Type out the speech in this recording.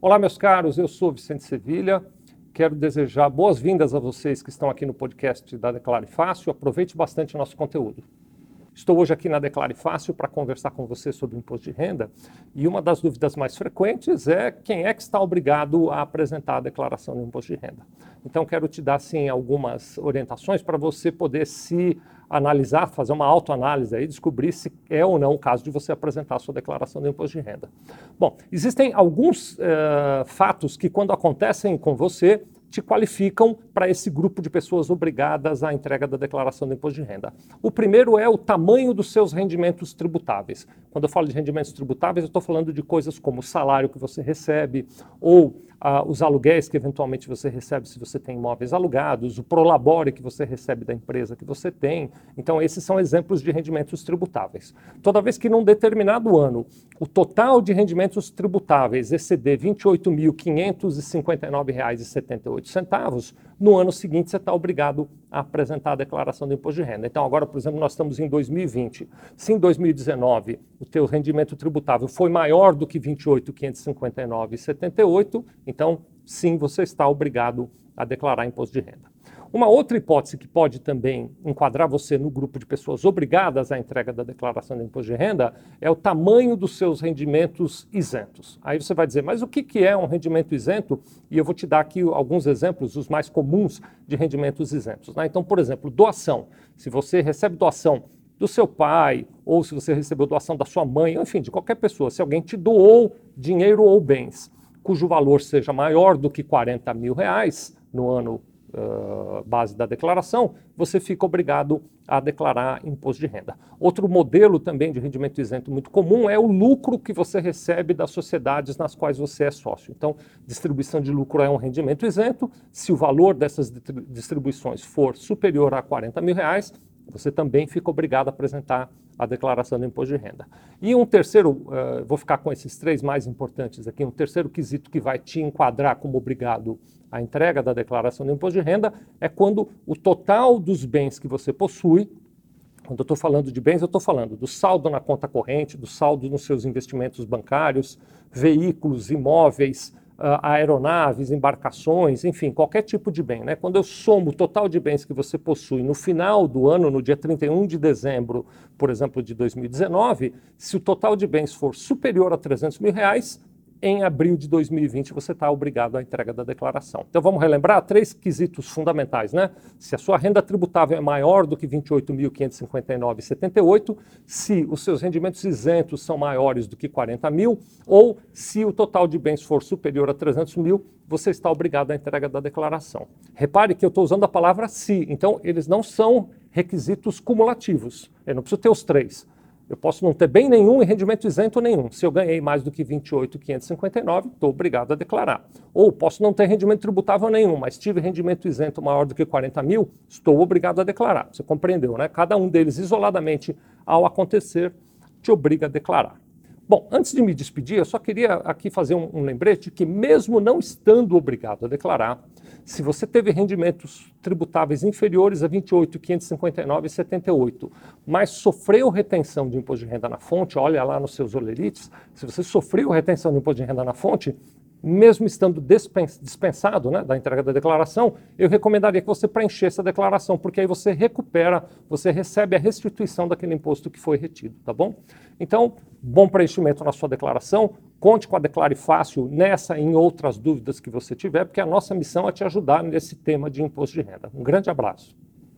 Olá, meus caros, eu sou Vicente Sevilha. Quero desejar boas-vindas a vocês que estão aqui no podcast da Declare Fácil. Aproveite bastante o nosso conteúdo. Estou hoje aqui na Declare Fácil para conversar com você sobre o imposto de renda e uma das dúvidas mais frequentes é quem é que está obrigado a apresentar a declaração do imposto de renda. Então, quero te dar, sim, algumas orientações para você poder se analisar, fazer uma autoanálise aí, descobrir se é ou não o caso de você apresentar a sua declaração do imposto de renda. Bom, existem alguns uh, fatos que, quando acontecem com você, te qualificam para esse grupo de pessoas obrigadas à entrega da declaração do imposto de renda. O primeiro é o tamanho dos seus rendimentos tributáveis. Quando eu falo de rendimentos tributáveis, eu estou falando de coisas como o salário que você recebe ou ah, os aluguéis que eventualmente você recebe se você tem imóveis alugados, o prolabore que você recebe da empresa que você tem. Então, esses são exemplos de rendimentos tributáveis. Toda vez que num determinado ano o total de rendimentos tributáveis exceder R$ 28.559,78, no ano seguinte você está obrigado a apresentar a declaração do imposto de renda. Então, agora, por exemplo, nós estamos em 2020. Se em 2019 o teu rendimento tributável foi maior do que 28.559,78, então, sim, você está obrigado a declarar imposto de renda. Uma outra hipótese que pode também enquadrar você no grupo de pessoas obrigadas à entrega da declaração de imposto de renda é o tamanho dos seus rendimentos isentos. Aí você vai dizer, mas o que é um rendimento isento? E eu vou te dar aqui alguns exemplos, os mais comuns de rendimentos isentos. Né? Então, por exemplo, doação. Se você recebe doação do seu pai, ou se você recebeu doação da sua mãe, enfim, de qualquer pessoa, se alguém te doou dinheiro ou bens, cujo valor seja maior do que 40 mil reais no ano base da declaração, você fica obrigado a declarar imposto de renda. Outro modelo também de rendimento isento muito comum é o lucro que você recebe das sociedades nas quais você é sócio. Então, distribuição de lucro é um rendimento isento. Se o valor dessas distribuições for superior a 40 mil reais, você também fica obrigado a apresentar a declaração do imposto de renda. E um terceiro, uh, vou ficar com esses três mais importantes aqui, um terceiro quesito que vai te enquadrar como obrigado à entrega da declaração do imposto de renda é quando o total dos bens que você possui, quando eu estou falando de bens, eu estou falando do saldo na conta corrente, do saldo nos seus investimentos bancários, veículos, imóveis, aeronaves, embarcações, enfim, qualquer tipo de bem. Né? Quando eu somo o total de bens que você possui no final do ano, no dia 31 de dezembro, por exemplo, de 2019, se o total de bens for superior a 300 mil reais, em abril de 2020 você está obrigado à entrega da declaração. Então vamos relembrar três quesitos fundamentais, né? Se a sua renda tributável é maior do que 28.559,78, se os seus rendimentos isentos são maiores do que 40 mil, ou se o total de bens for superior a 300 mil, você está obrigado à entrega da declaração. Repare que eu estou usando a palavra se, então eles não são requisitos cumulativos. Eu não preciso ter os três. Eu posso não ter bem nenhum e rendimento isento nenhum. Se eu ganhei mais do que 28,559, estou obrigado a declarar. Ou posso não ter rendimento tributável nenhum, mas tive rendimento isento maior do que 40 mil, estou obrigado a declarar. Você compreendeu, né? Cada um deles isoladamente, ao acontecer, te obriga a declarar. Bom, antes de me despedir, eu só queria aqui fazer um, um lembrete que, mesmo não estando obrigado a declarar, se você teve rendimentos tributáveis inferiores a 28.559,78, mas sofreu retenção de imposto de renda na fonte, olha lá nos seus olerites, se você sofreu retenção de imposto de renda na fonte, mesmo estando dispensado né, da entrega da declaração, eu recomendaria que você preenchesse a declaração, porque aí você recupera, você recebe a restituição daquele imposto que foi retido, tá bom? Então, bom preenchimento na sua declaração, conte com a Declare Fácil nessa e em outras dúvidas que você tiver, porque a nossa missão é te ajudar nesse tema de imposto de renda. Um grande abraço.